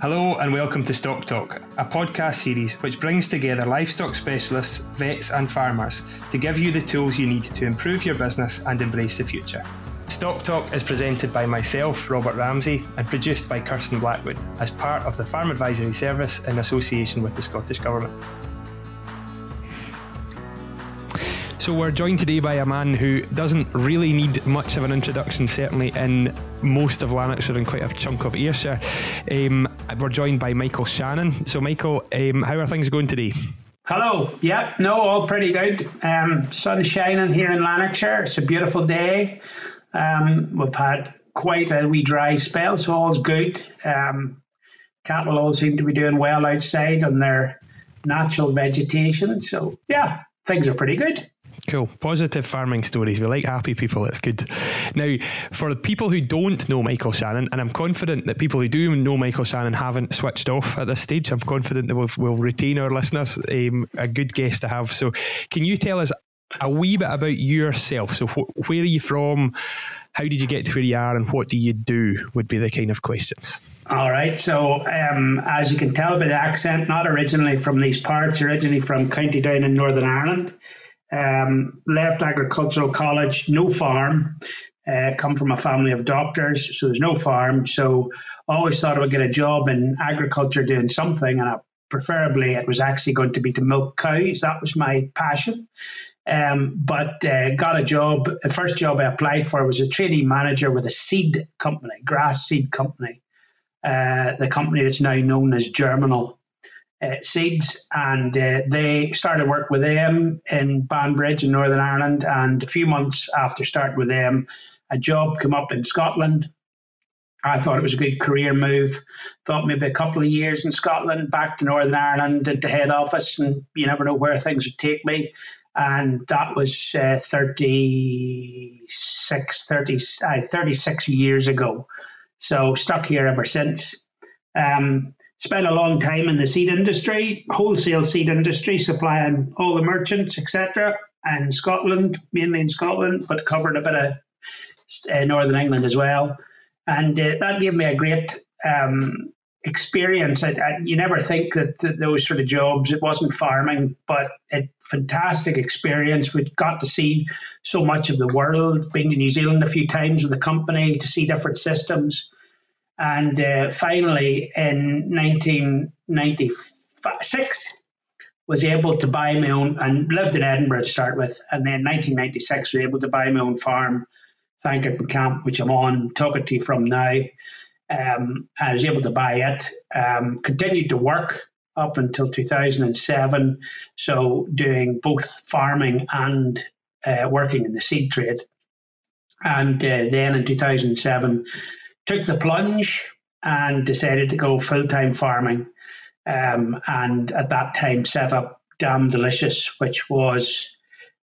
Hello and welcome to Stock Talk, a podcast series which brings together livestock specialists, vets, and farmers to give you the tools you need to improve your business and embrace the future. Stock Talk is presented by myself, Robert Ramsey, and produced by Kirsten Blackwood as part of the Farm Advisory Service in association with the Scottish Government. So we're joined today by a man who doesn't really need much of an introduction, certainly in most of Lanarkshire and quite a chunk of Ayrshire. Um, we're joined by Michael Shannon. So, Michael, um, how are things going today? Hello. Yeah, no, all pretty good. Um, sun shining here in Lanarkshire. It's a beautiful day. Um, we've had quite a wee dry spell, so all's good. Um, cattle all seem to be doing well outside on their natural vegetation. So, yeah, things are pretty good. Cool. Positive farming stories. We like happy people. It's good. Now, for the people who don't know Michael Shannon, and I'm confident that people who do know Michael Shannon haven't switched off at this stage, I'm confident that we'll, we'll retain our listeners. Um, a good guest to have. So, can you tell us a wee bit about yourself? So, wh- where are you from? How did you get to where you are, and what do you do? Would be the kind of questions. All right. So, um, as you can tell by the accent, not originally from these parts, originally from County Down in Northern Ireland. Um, left agricultural college, no farm. Uh, come from a family of doctors, so there's no farm. So always thought I would get a job in agriculture doing something, and I, preferably it was actually going to be to milk cows. That was my passion. Um, but uh, got a job. The first job I applied for was a trainee manager with a seed company, grass seed company. Uh, the company that's now known as Germinal uh, seeds, and uh, they started work with them in Banbridge in Northern Ireland. And a few months after starting with them, a job came up in Scotland. I thought it was a good career move. Thought maybe a couple of years in Scotland, back to Northern Ireland, into head office, and you never know where things would take me. And that was uh, 36, 30, uh, 36 years ago. So stuck here ever since. Um, spent a long time in the seed industry, wholesale seed industry, supplying all the merchants, etc., and Scotland, mainly in Scotland, but covered a bit of uh, Northern England as well. And uh, that gave me a great um, experience. I, I, you never think that, that, those sort of jobs, it wasn't farming, but a fantastic experience. We got to see so much of the world, been to New Zealand a few times with the company to see different systems and uh, finally, in 1996, was able to buy my own and lived in Edinburgh to start with. And then 1996, was able to buy my own farm, Thankert Camp, which I'm on, talking to you from now. Um, I was able to buy it, um, continued to work up until 2007. So, doing both farming and uh, working in the seed trade. And uh, then in 2007, took the plunge and decided to go full time farming. Um, and at that time, set up Damn Delicious, which was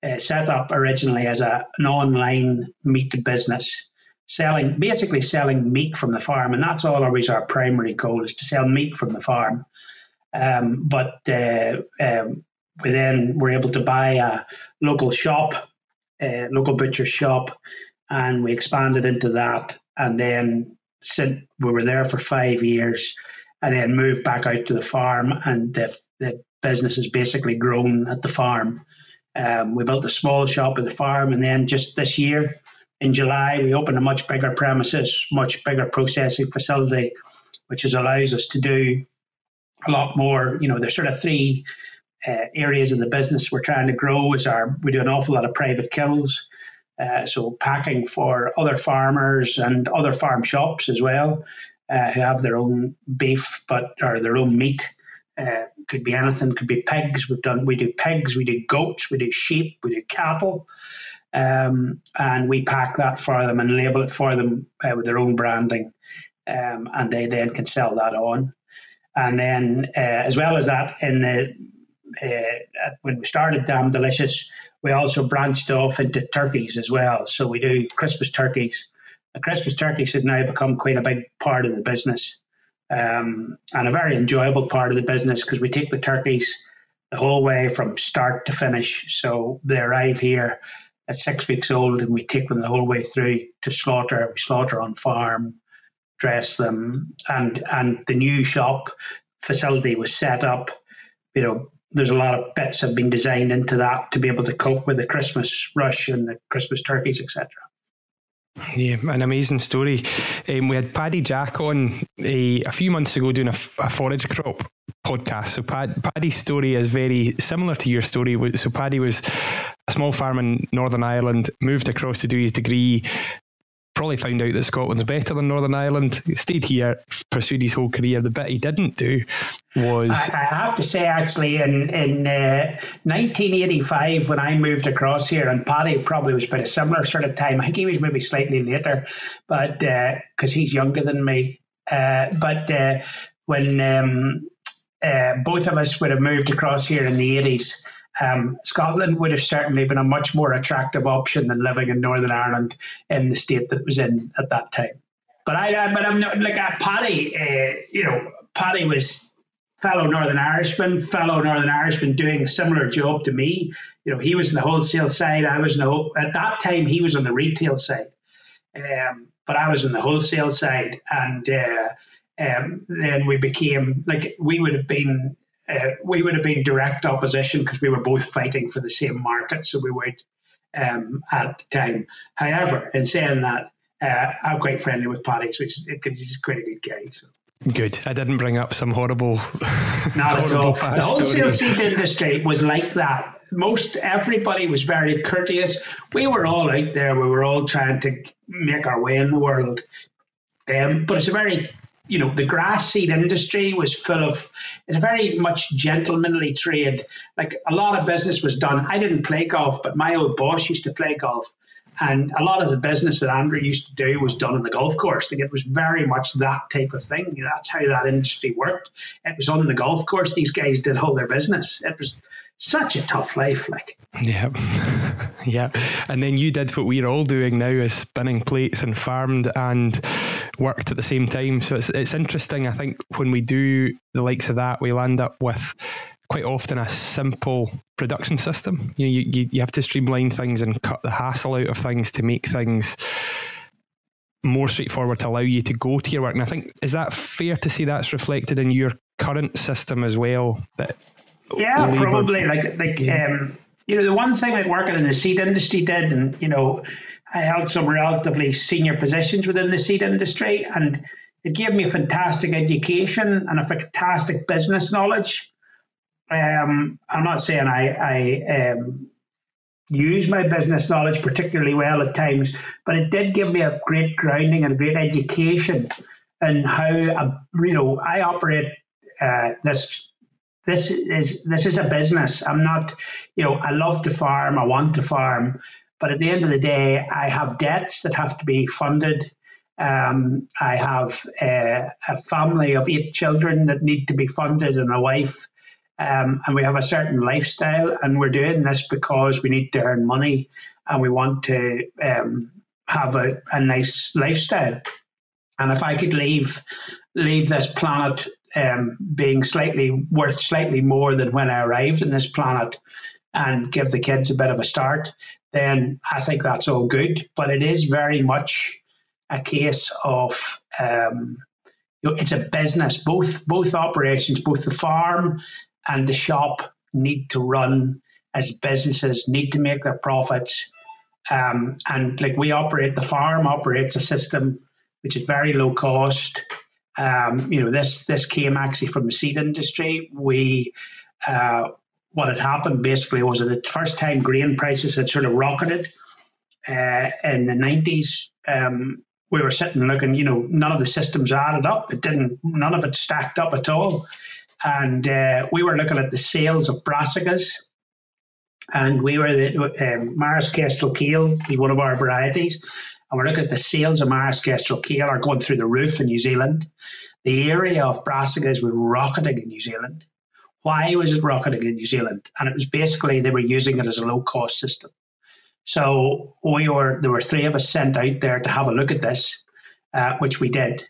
uh, set up originally as a, an online meat business, selling basically selling meat from the farm, and that's always our primary goal is to sell meat from the farm. Um, but uh, um, we then were able to buy a local shop, a local butcher shop, and we expanded into that. And then we were there for five years, and then moved back out to the farm, and the, the business has basically grown at the farm. Um, we built a small shop at the farm, and then just this year, in July, we opened a much bigger premises, much bigger processing facility, which is, allows us to do a lot more. You know, there's sort of three uh, areas of the business we're trying to grow. Is our we do an awful lot of private kills. Uh, so packing for other farmers and other farm shops as well, uh, who have their own beef, but or their own meat. Uh, could be anything. Could be pigs. We've done. We do pigs. We do goats. We do sheep. We do cattle. Um, and we pack that for them and label it for them uh, with their own branding, um, and they then can sell that on. And then, uh, as well as that, in the when we started Damn Delicious, we also branched off into turkeys as well. So we do Christmas turkeys. The Christmas turkeys has now become quite a big part of the business um, and a very enjoyable part of the business because we take the turkeys the whole way from start to finish. So they arrive here at six weeks old and we take them the whole way through to slaughter. We slaughter on farm. dress them, and and the new shop facility was set up. You know, there's a lot of bits have been designed into that to be able to cope with the Christmas rush and the Christmas turkeys, etc. Yeah, an amazing story. Um, we had Paddy Jack on a, a few months ago doing a, a forage crop podcast. So Pad, Paddy's story is very similar to your story. So Paddy was a small farm in Northern Ireland, moved across to do his degree, probably found out that Scotland's better than Northern Ireland, stayed here, pursued his whole career. The bit he didn't do was. I, have to say, actually, in, in uh, 1985, when I moved across here, and Paddy probably was about a similar sort of time, I think he was maybe slightly later, but because uh, he's younger than me. Uh, but uh, when um, uh, both of us would have moved across here in the 80s, um, Scotland would have certainly been a much more attractive option than living in Northern Ireland in the state that it was in at that time. But I, I but I'm not like uh, Paddy. Uh, you know, Paddy was fellow Northern Irishman, fellow Northern Irishman doing a similar job to me. You know, he was in the wholesale side. I was in the at that time he was on the retail side, um, but I was on the wholesale side, and uh, um, then we became like we would have been uh, we would have been direct opposition because we were both fighting for the same market, so we would um, at the time. However, in saying that, uh, I'm quite friendly with Paddy, which is because he's quite a good guy. So. Good. I didn't bring up some horrible. Not at all. The wholesale seed industry was like that. Most everybody was very courteous. We were all out there. We were all trying to make our way in the world. Um, but it's a very you know, the grass seed industry was full of, it's a very much gentlemanly trade. Like a lot of business was done. I didn't play golf, but my old boss used to play golf. And a lot of the business that Andrew used to do was done on the golf course. Like it was very much that type of thing. You know, that's how that industry worked. It was on the golf course. These guys did all their business. It was such a tough life. Like, yeah, yeah. And then you did what we're all doing now is spinning plates and farmed and worked at the same time. So it's it's interesting. I think when we do the likes of that, we land up with quite often a simple production system. You, know, you, you have to streamline things and cut the hassle out of things to make things more straightforward to allow you to go to your work. And I think is that fair to say that's reflected in your current system as well? That yeah, labor, probably. Like like yeah. um, you know, the one thing that working in the seed industry did, and you know, I held some relatively senior positions within the seed industry, and it gave me a fantastic education and a fantastic business knowledge. Um, I'm not saying I, I um, use my business knowledge particularly well at times, but it did give me a great grounding and a great education in how uh, you know I operate uh, this this is this is a business. I'm not, you know, I love to farm, I want to farm, but at the end of the day, I have debts that have to be funded. Um, I have a, a, family of eight children that need to be funded and a wife. Um, and we have a certain lifestyle, and we're doing this because we need to earn money and we want to um, have a, a nice lifestyle. And if I could leave leave this planet um, being slightly worth slightly more than when I arrived in this planet and give the kids a bit of a start, then I think that's all good. But it is very much a case of um, you know, it's a business. Both both operations, both the farm and the shop, need to run as businesses, need to make their profits. Um, and like we operate, the farm operates a system which is very low cost. Um, you know, this this came actually from the seed industry. We uh, what had happened basically was that the first time grain prices had sort of rocketed uh, in the nineties. Um, we were sitting looking, you know, none of the systems added up. It didn't, none of it stacked up at all. And uh, we were looking at the sales of brassicas, and we were the um, Maris Kestrel Kale was one of our varieties, and we're looking at the sales of Maris Kestrel Kale are going through the roof in New Zealand. The area of brassicas was rocketing in New Zealand. Why was it rocketing in New Zealand? And it was basically they were using it as a low cost system. So we were there were three of us sent out there to have a look at this, uh, which we did,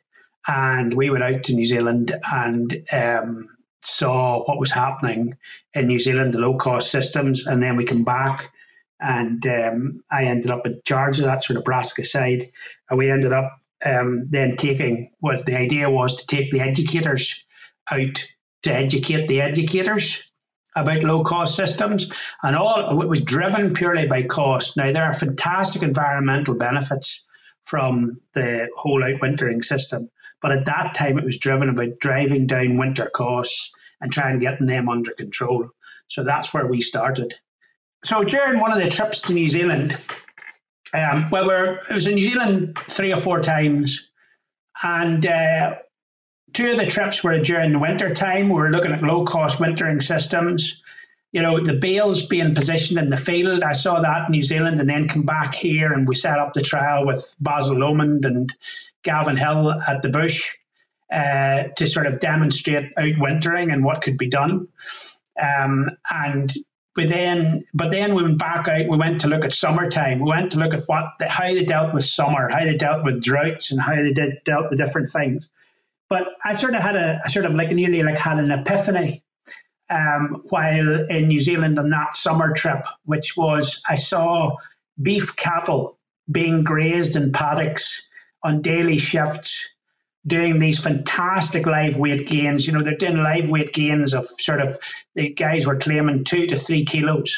and we went out to New Zealand and um, saw what was happening in New Zealand, the low cost systems, and then we came back and um, I ended up in charge of that sort of brassica side. And we ended up um, then taking what the idea was to take the educators out to educate the educators about low cost systems, and all it was driven purely by cost. Now there are fantastic environmental benefits from the whole outwintering system, but at that time it was driven about driving down winter costs and trying getting them under control. So that's where we started. So during one of the trips to New Zealand, um, we're, it was in New Zealand three or four times, and uh, two of the trips were during the winter time. We were looking at low cost wintering systems. You know, the bales being positioned in the field. I saw that in New Zealand and then come back here and we set up the trial with Basil Lowman and Gavin Hill at the Bush uh, to sort of demonstrate outwintering and what could be done. Um, and but then, but then we went back out. We went to look at summertime. We went to look at what how they dealt with summer, how they dealt with droughts, and how they did, dealt with different things. But I sort of had a I sort of like nearly like had an epiphany um, while in New Zealand on that summer trip, which was I saw beef cattle being grazed in paddocks on daily shifts, doing these fantastic live weight gains. You know, they're doing live weight gains of sort of the guys were claiming two to three kilos.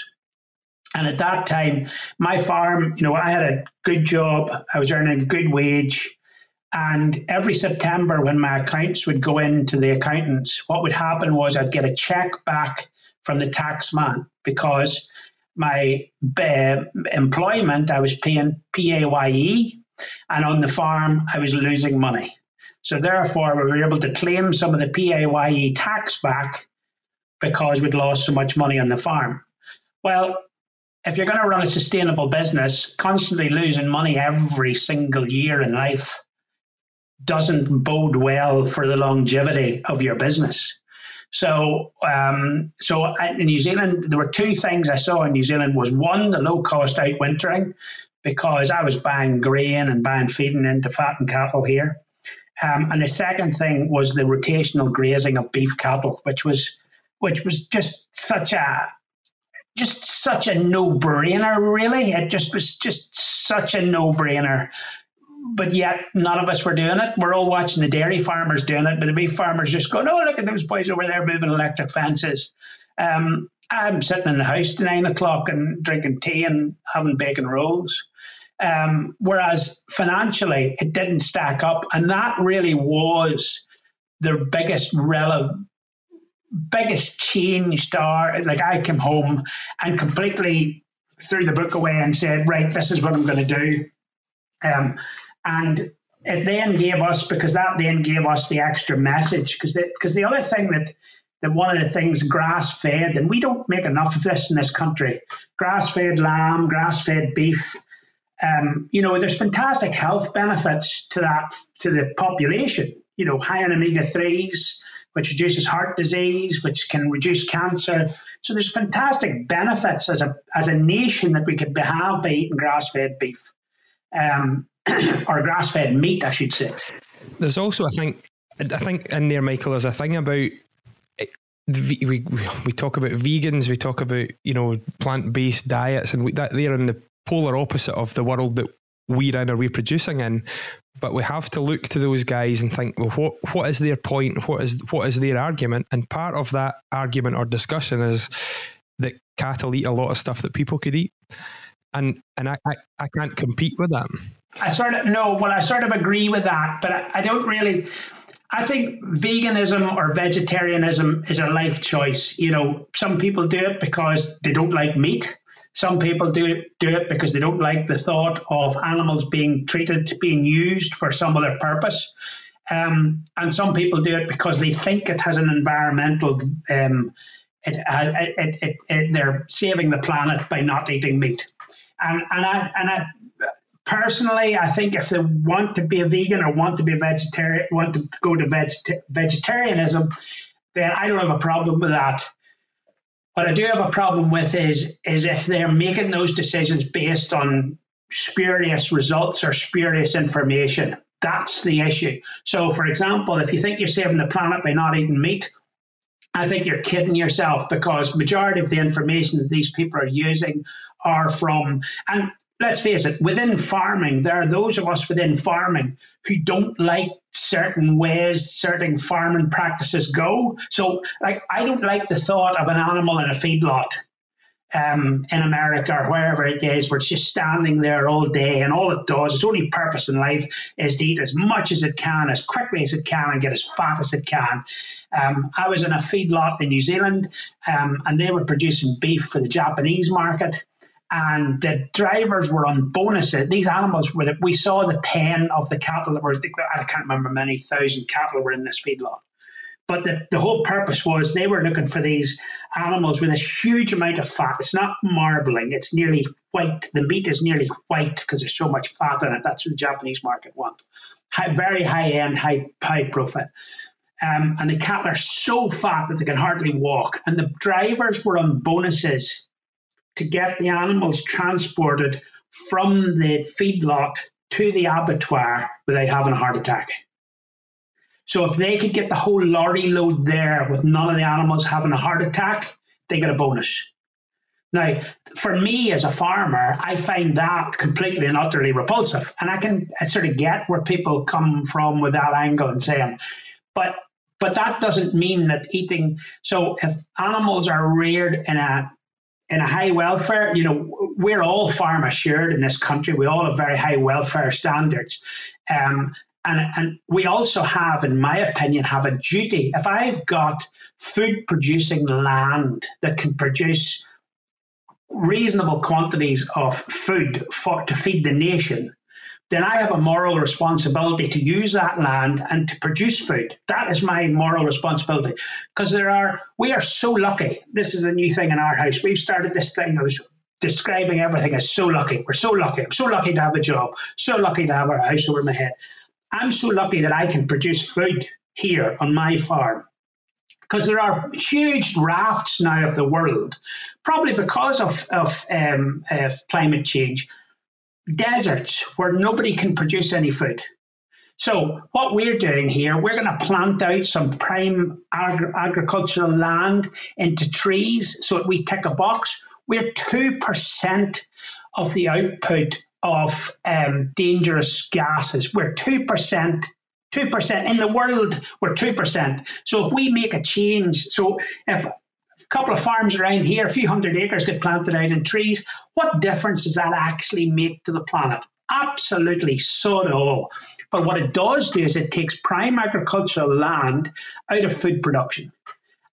And at that time, my farm, you know, I had a good job, I was earning a good wage. And every September, when my accounts would go into the accountants, what would happen was I'd get a check back from the tax man because my uh, employment, I was paying PAYE, and on the farm, I was losing money. So therefore, we were able to claim some of the PAYE tax back because we'd lost so much money on the farm. Well, if you're going to run a sustainable business, constantly losing money every single year in life doesn't bode well for the longevity of your business. So, um, so in New Zealand, there were two things I saw in New Zealand. Was one the low cost outwintering, because I was buying grain and buying feeding into fattened cattle here, um, and the second thing was the rotational grazing of beef cattle, which was which was just such a just such a no brainer. Really, it just was just such a no brainer but yet none of us were doing it. We're all watching the dairy farmers doing it, but the beef farmers just go, "Oh, look at those boys over there moving electric fences." Um, I'm sitting in the house at nine o'clock and drinking tea and having bacon rolls. Um, whereas financially, it didn't stack up, and that really was the biggest relevant biggest change star. Like i came home and completely threw the book away and said right this is what i'm going to do. Um, and it then gave us because that then gave us the extra message because because the, the other thing that that one of the things grass fed and we don't make enough of this in this country grass fed lamb grass fed beef um, you know there's fantastic health benefits to that to the population. You know high in omega 3s which reduces heart disease which can reduce cancer. So there's fantastic benefits as a as a nation that we could have by eating grass fed beef. Um, or grass fed meat, I should say. There's also, I think, I think in there, Michael, there's a thing about we, we we talk about vegans, we talk about you know plant based diets, and we, that they're in the polar opposite of the world that we're in or we're producing in. But we have to look to those guys and think, well, what what is their point? What is what is their argument? And part of that argument or discussion is that cattle eat a lot of stuff that people could eat, and and I I, I can't compete with them. I sort of no, well, I sort of agree with that, but I, I don't really. I think veganism or vegetarianism is a life choice. You know, some people do it because they don't like meat. Some people do do it because they don't like the thought of animals being treated, being used for some other purpose. Um, and some people do it because they think it has an environmental. Um, it, it, it, it, they're saving the planet by not eating meat. And, and I and I personally, I think if they want to be a vegan or want to be a vegetarian, want to go to veget- vegetarianism, then I don't have a problem with that. What I do have a problem with is is if they're making those decisions based on spurious results or spurious information. That's the issue. So, for example, if you think you're saving the planet by not eating meat, I think you're kidding yourself because majority of the information that these people are using are from and let's face it, within farming, there are those of us within farming who don't like certain ways certain farming practices go. So, like, I don't like the thought of an animal in a feedlot um, in America or wherever it is, where it's just standing there all day and all it does, its only purpose in life is to eat as much as it can, as quickly as it can, and get as fat as it can. Um, I was in a feedlot in New Zealand um, and they were producing beef for the Japanese market. And the drivers were on bonuses. These animals were, we saw the pen of the cattle that were, I can't remember many thousand cattle were in this feedlot. But the, the whole purpose was they were looking for these animals with this huge amount of fat. It's not marbling, it's nearly white. The meat is nearly white because there's so much fat in it. That's what the Japanese market want. High, very high end, high, high profit. Um, and the cattle are so fat that they can hardly walk. And the drivers were on bonuses to get the animals transported from the feedlot to the abattoir without having a heart attack. So if they could get the whole lorry load there with none of the animals having a heart attack, they get a bonus. Now, for me as a farmer, I find that completely and utterly repulsive. And I can I sort of get where people come from with that angle and saying, but but that doesn't mean that eating so if animals are reared in a in a high welfare, you know, we're all farm assured in this country. We all have very high welfare standards. Um, and, and we also have, in my opinion, have a duty. If I've got food producing land that can produce reasonable quantities of food for to feed the nation, then I have a moral responsibility to use that land and to produce food. That is my moral responsibility. Because there are, we are so lucky. This is a new thing in our house. We've started this thing. I was describing everything as so lucky. We're so lucky. I'm so lucky to have a job. So lucky to have a house over my head. I'm so lucky that I can produce food here on my farm because there are huge rafts now of the world, probably because of, of, um, of climate change, deserts where nobody can produce any food. So, what we're doing here, we're going to plant out some prime agri- agricultural land into trees so that we tick a box. We're 2% of the output of um, dangerous gases. We're 2%. 2% in the world, we're 2%. So if we make a change, so if a couple of farms around here, a few hundred acres get planted out in trees, what difference does that actually make to the planet? Absolutely sod all. But what it does do is it takes prime agricultural land out of food production.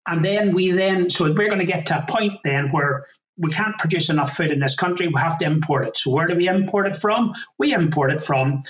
And then we then, so we're going to get to a point then where we can't produce enough food in this country. We have to import it. So where do we import it from? We import it from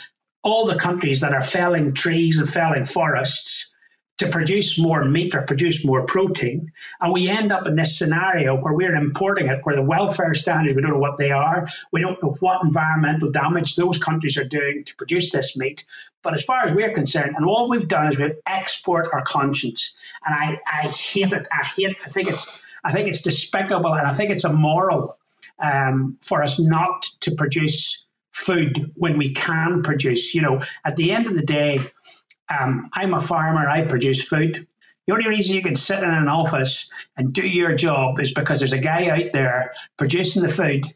all the countries that are felling trees and felling forests to produce more meat or produce more protein. And we end up in this scenario where we're importing it, where the welfare standards, we don't know what they are. We don't know what environmental damage those countries are doing to produce this meat. But as far as we're concerned, and all we've done is we've export our conscience. And I, I hate it. I hate I think it's I think it's despicable and I think it's immoral um, for us not to produce food when we can produce. You know, at the end of the day, um, I'm a farmer, I produce food. The only reason you can sit in an office and do your job is because there's a guy out there producing the food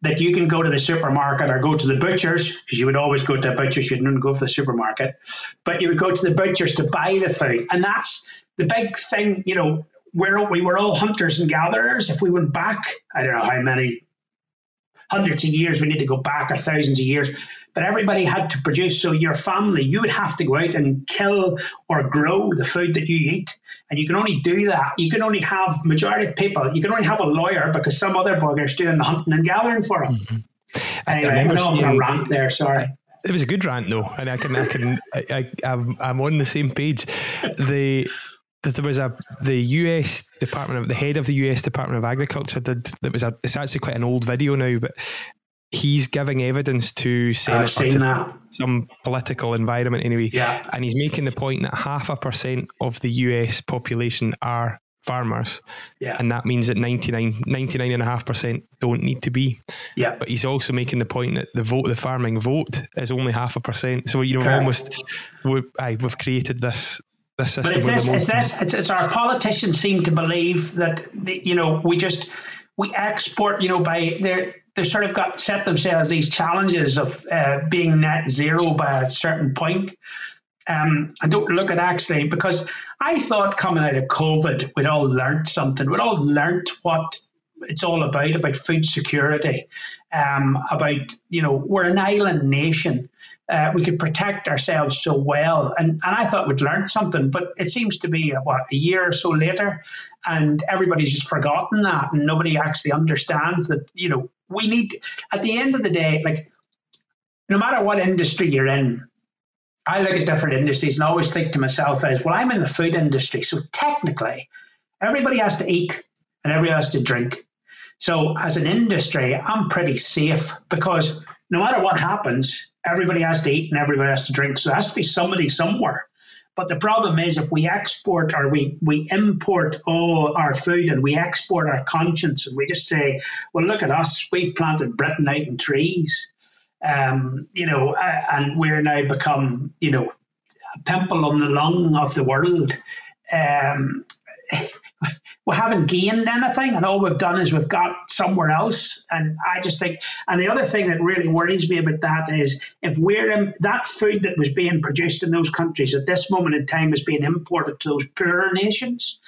that you can go to the supermarket or go to the butchers, because you would always go to the butchers, you didn't go to the supermarket, but you would go to the butchers to buy the food. And that's the big thing, you know, we're, we were all hunters and gatherers. If we went back, I don't know how many hundreds of years, we need to go back or thousands of years, but everybody had to produce. So your family, you would have to go out and kill or grow the food that you eat. And you can only do that. You can only have majority of people, you can only have a lawyer because some other bugger's doing the hunting and gathering for them. Mm-hmm. Anyway, I, I know I'm a rant there, sorry. It was a good rant though, and I can, I can, I, I, I'm, I'm on the same page. The there was a the US Department of the head of the US Department of Agriculture did that was a it's actually quite an old video now, but he's giving evidence to Senate to some political environment anyway. Yeah. And he's making the point that half a percent of the US population are farmers. Yeah. And that means that 99, 99.5% don't need to be. Yeah. But he's also making the point that the vote, the farming vote is only half a percent. So, you know, Correct. almost, we, aye, we've created this but it's this, it's this, it's, it's our politicians seem to believe that, the, you know, we just, we export, you know, by their, they've sort of got set themselves these challenges of uh, being net zero by a certain point. Um, I don't look at actually because I thought coming out of COVID, we'd all learned something. We'd all learned what it's all about about food security, um, about you know we're an island nation. Uh, we could protect ourselves so well, and, and I thought we'd learned something, but it seems to be uh, what a year or so later, and everybody's just forgotten that, and nobody actually understands that. You know, we need at the end of the day, like no matter what industry you're in, I look at different industries and always think to myself as, well, I'm in the food industry. So technically, everybody has to eat and everybody has to drink. So as an industry, I'm pretty safe because no matter what happens, everybody has to eat and everybody has to drink. So there has to be somebody somewhere. But the problem is if we export or we, we import all our food and we export our conscience and we just say, well, look at us, we've planted Britain out in trees um, you know, and we're now become, you know, a pimple on the lung of the world. Um, we haven't gained anything, and all we've done is we've got somewhere else. And I just think, and the other thing that really worries me about that is if we're in that food that was being produced in those countries at this moment in time is being imported to those poorer nations.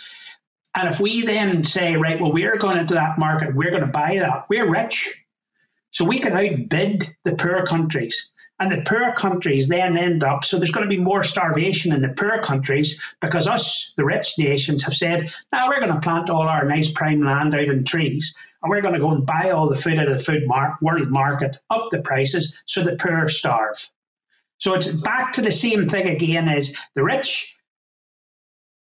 And if we then say, right, well, we're going into that market, we're going to buy that, we're rich so we can outbid the poor countries. And the poor countries then end up, so there's going to be more starvation in the poor countries because us, the rich nations, have said, now we're going to plant all our nice prime land out in trees and we're going to go and buy all the food at the food mar- world market, up the prices so the poor starve. So it's back to the same thing again as the rich,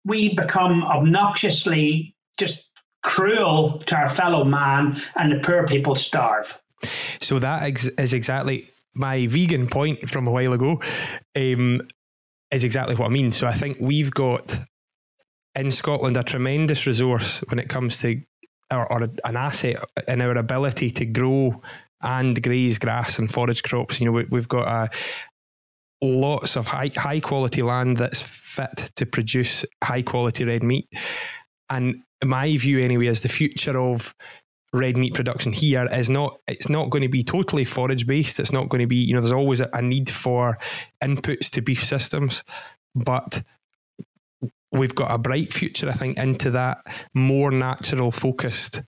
we become obnoxiously just cruel to our fellow man and the poor people starve. So that is exactly my vegan point from a while ago. Um, is exactly what I mean. So I think we've got in Scotland a tremendous resource when it comes to or, or an asset in our ability to grow and graze grass and forage crops. You know, we, have got a, lots of high high quality land that's fit to produce high quality red meat. And my view, anyway, is the future of red meat production here is not it's not going to be totally forage based it's not going to be you know there's always a, need for inputs to beef systems but we've got a bright future i think into that more natural focused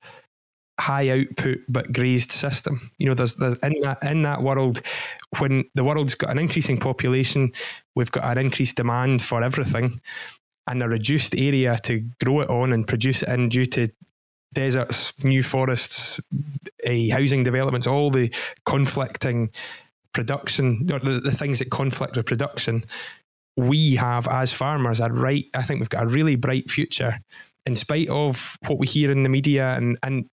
high output but grazed system. You know there's, there's in that in that world when the world's got an increasing population we've got an increased demand for everything and a reduced area to grow it on and produce it in due to deserts, new forests, uh, housing developments, all the conflicting production, or the, the things that conflict with production, we have as farmers a right. I think we've got a really bright future, in spite of what we hear in the media, and and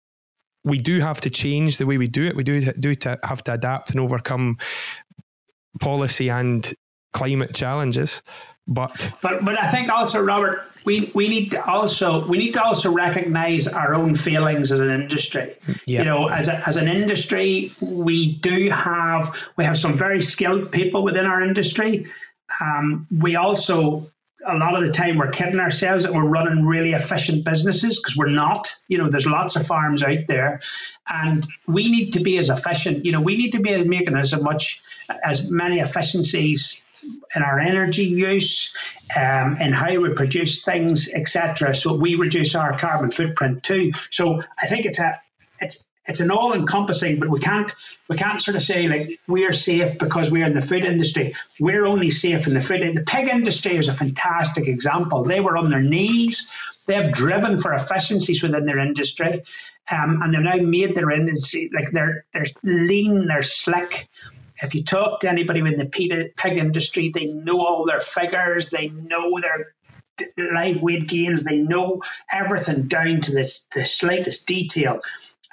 we do have to change the way we do it. We do do to have to adapt and overcome policy and climate challenges. But but but I think also Robert, we we need to also we need to also recognize our own failings as an industry. Yeah. You know, as a, as an industry, we do have we have some very skilled people within our industry. Um, we also a lot of the time we're kidding ourselves that we're running really efficient businesses because we're not. You know, there's lots of farms out there, and we need to be as efficient. You know, we need to be making as much as many efficiencies in our energy use, um, how we produce things, etc. So we reduce our carbon footprint too. So I think it's a it's it's an all encompassing, but we can't we can't sort of say like we're safe because we're in the food industry. We're only safe in the food. The pig industry is a fantastic example. They were on their knees. They've driven for efficiencies within their industry, um, and they've now made their industry like they're they're lean, they're slick, if you talk to anybody in the pig industry, they know all their figures, they know their live weight gains, they know everything down to this, the slightest detail.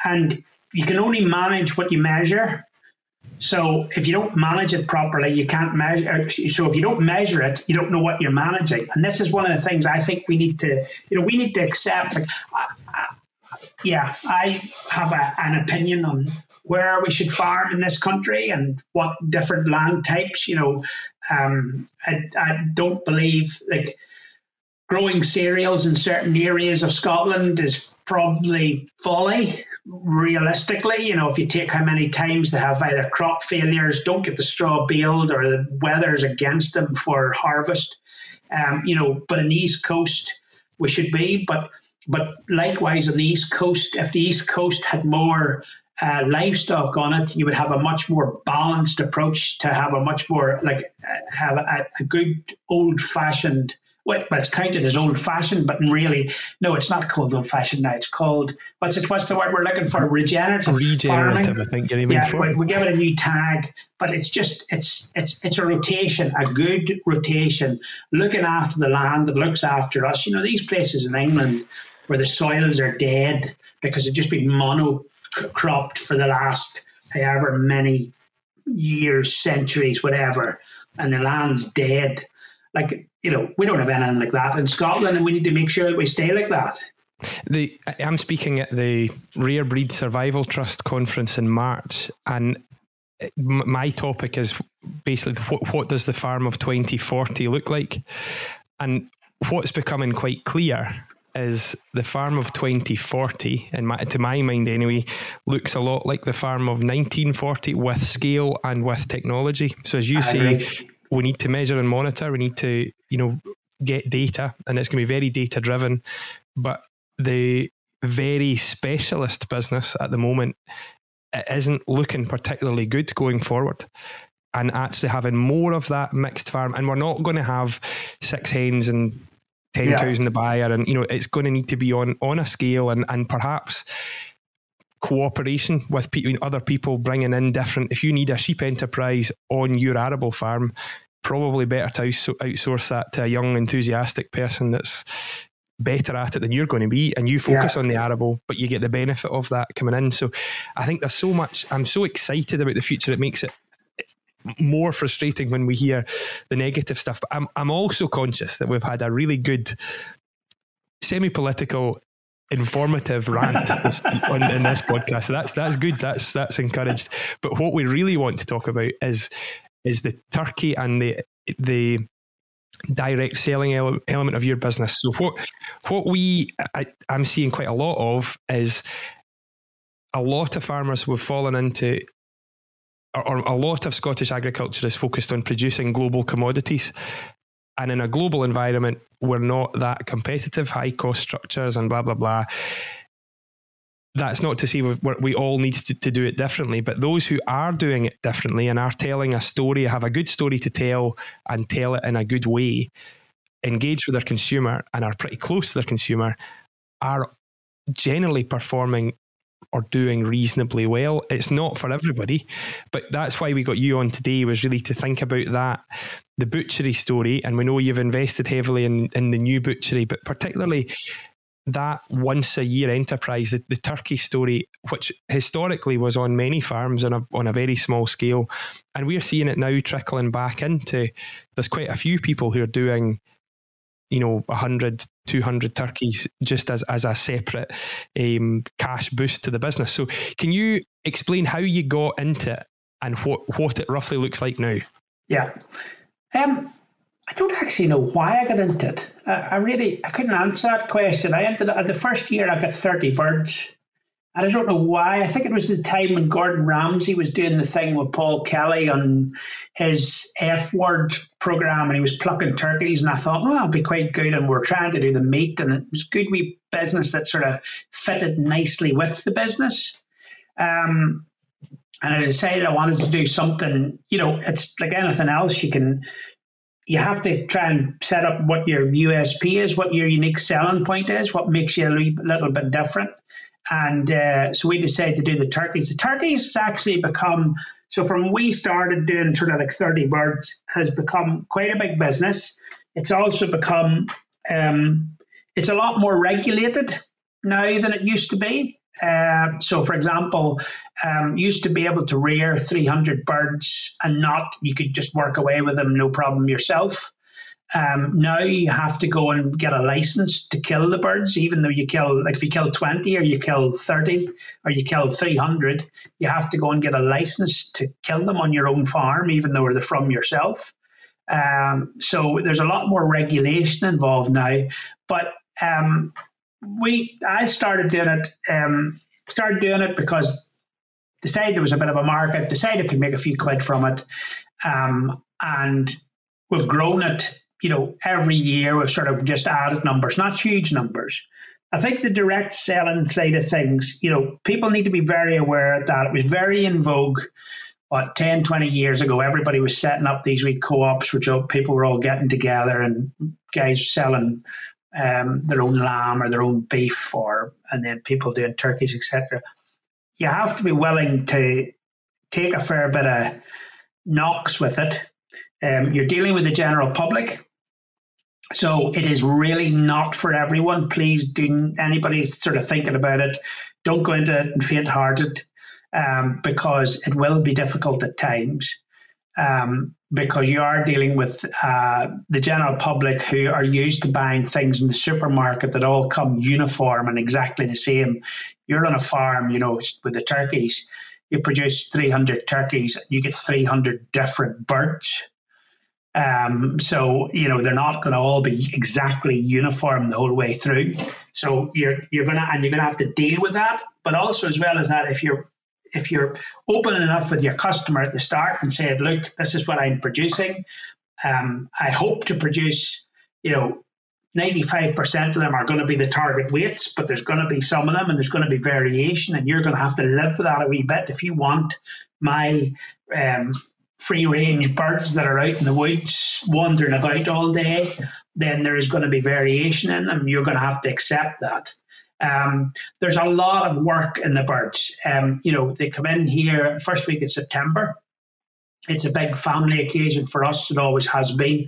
And you can only manage what you measure. So if you don't manage it properly, you can't measure. Uh, so if you don't measure it, you don't know what you're managing. And this is one of the things I think we need to, you know, we need to accept. Like, yeah, I have a, an opinion on where we should farm in this country and what different land types. You know, um, I, I don't believe like growing cereals in certain areas of Scotland is probably folly. realistically. You know, if you take how many times they have either crop failures, don't get the straw baled, or the weather's against them for harvest. Um, you know, but in the East Coast, we should be. But but likewise on the East Coast, if the East Coast had more uh, livestock on it, you would have a much more balanced approach to have a much more like uh, have a, a good old fashioned. Well, it's counted as old fashioned, but really, no, it's not called old fashioned now. It's called what's it? What's the word we're looking for? Regenerative. Regenerative, farming. I think. You're yeah, we, we give it a new tag, but it's just it's it's it's a rotation, a good rotation, looking after the land that looks after us. You know, these places in England where the soils are dead because it's just been mono cropped for the last however many years, centuries, whatever, and the land's dead. Like, you know, we don't have anything like that in Scotland, and we need to make sure that we stay like that. The I'm speaking at the Rare Breed Survival Trust conference in March, and uh, my topic is basically what, what does the farm of 2040 look like? And what's becoming quite clear is the farm of 2040, and to my mind anyway, looks a lot like the farm of 1940 with scale and with technology. So as you I say, agree. we need to measure and monitor. We need to, you know, get data, and it's going to be very data driven. But the very specialist business at the moment it isn't looking particularly good going forward and actually having more of that mixed farm. And we're not going to have six hens and 10 yeah. cows in the byre and you know it's going to need to be on on a scale and and perhaps cooperation with people, other people bringing in different if you need a sheep enterprise on your arable farm probably better to outsource that to a young enthusiastic person that's better at it than you're going to be and you focus yeah. on the arable but you get the benefit of that coming in so i think there's so much i'm so excited about the future it makes it more frustrating when we hear the negative stuff. But I'm I'm also conscious that we've had a really good semi-political informative rant this, on, in this podcast. So that's that's good. That's that's encouraged. But what we really want to talk about is is the turkey and the the direct selling ele- element of your business. So what what we I, I'm seeing quite a lot of is a lot of farmers have fallen into or a lot of Scottish agriculture is focused on producing global commodities. And in a global environment, we're not that competitive, high cost structures and blah, blah, blah. That's not to say we all need to, to do it differently, but those who are doing it differently and are telling a story, have a good story to tell and tell it in a good way, engage with their consumer and are pretty close to their consumer, are generally performing or doing reasonably well. It's not for everybody, but that's why we got you on today was really to think about that, the butchery story. And we know you've invested heavily in, in the new butchery, but particularly that once a year enterprise, the, the, turkey story, which historically was on many farms on a, on a very small scale. And we're seeing it now trickling back into, there's quite a few people who are doing you know 100 200 turkeys just as, as a separate um, cash boost to the business. So can you explain how you got into it and what, what it roughly looks like now? Yeah. Um, i don't actually know why i got into it. I, I really i couldn't answer that question. I entered the first year i got 30 birds I don't know why. I think it was the time when Gordon Ramsay was doing the thing with Paul Kelly on his F word program and he was plucking turkeys. And I thought, well, that'll be quite good. And we're trying to do the meat. And it was good wee business that sort of fitted nicely with the business. Um, and I decided I wanted to do something, you know, it's like anything else. You can, you have to try and set up what your USP is, what your unique selling point is, what makes you a little bit different. And uh, so we decided to do the turkeys. The turkeys has actually become so from we started doing sort of like 30 birds has become quite a big business. It's also become um, it's a lot more regulated now than it used to be. Uh, so, for example, um, used to be able to rear 300 birds and not you could just work away with them no problem yourself. Um, now you have to go and get a license to kill the birds, even though you kill, like if you kill 20 or you kill 30 or you kill 300, you have to go and get a license to kill them on your own farm, even though they're from yourself. Um, so there's a lot more regulation involved now. But um, we I started doing it. Um, started doing it because decided there was a bit of a market. Decided I could make a few quid from it, um, and we've grown it. You know, every year we've sort of just added numbers, not huge numbers. I think the direct selling side of things, you know, people need to be very aware that it was very in vogue. What 10, 20 years ago, everybody was setting up these wee co-ops, which people were all getting together and guys selling um, their own lamb or their own beef, or and then people doing turkeys, etc. You have to be willing to take a fair bit of knocks with it. Um, you're dealing with the general public, so it is really not for everyone. Please do anybody's sort of thinking about it, don't go into it faint hearted um, because it will be difficult at times. Um, because you are dealing with uh, the general public who are used to buying things in the supermarket that all come uniform and exactly the same. You're on a farm, you know, with the turkeys. You produce 300 turkeys, you get 300 different birds. Um, so you know they're not going to all be exactly uniform the whole way through. So you're you're gonna and you're gonna have to deal with that. But also as well as that, if you're if you're open enough with your customer at the start and say, look, this is what I'm producing. Um, I hope to produce, you know, 95% of them are going to be the target weights, but there's going to be some of them and there's going to be variation, and you're going to have to live with that a wee bit. If you want my um, free range birds that are out in the woods wandering about all day, then there is going to be variation in them. You're going to have to accept that. Um, there's a lot of work in the birds. Um, you know, they come in here first week of September. It's a big family occasion for us. It always has been.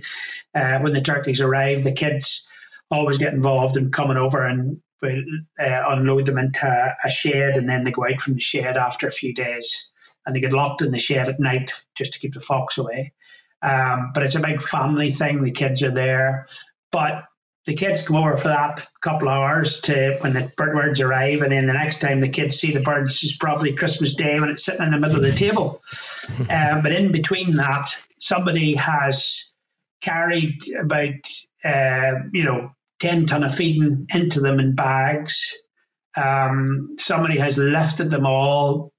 Uh, when the turkeys arrive, the kids always get involved in coming over and uh, unload them into a shed, and then they go out from the shed after a few days, and they get locked in the shed at night just to keep the fox away. Um, but it's a big family thing. The kids are there, but the kids come over for that couple of hours to when the bird birds arrive, and then the next time the kids see the birds is probably Christmas Day when it's sitting in the middle of the table. um, but in between that, somebody has carried about uh, you know ten ton of feeding into them in bags. Um, somebody has lifted them all,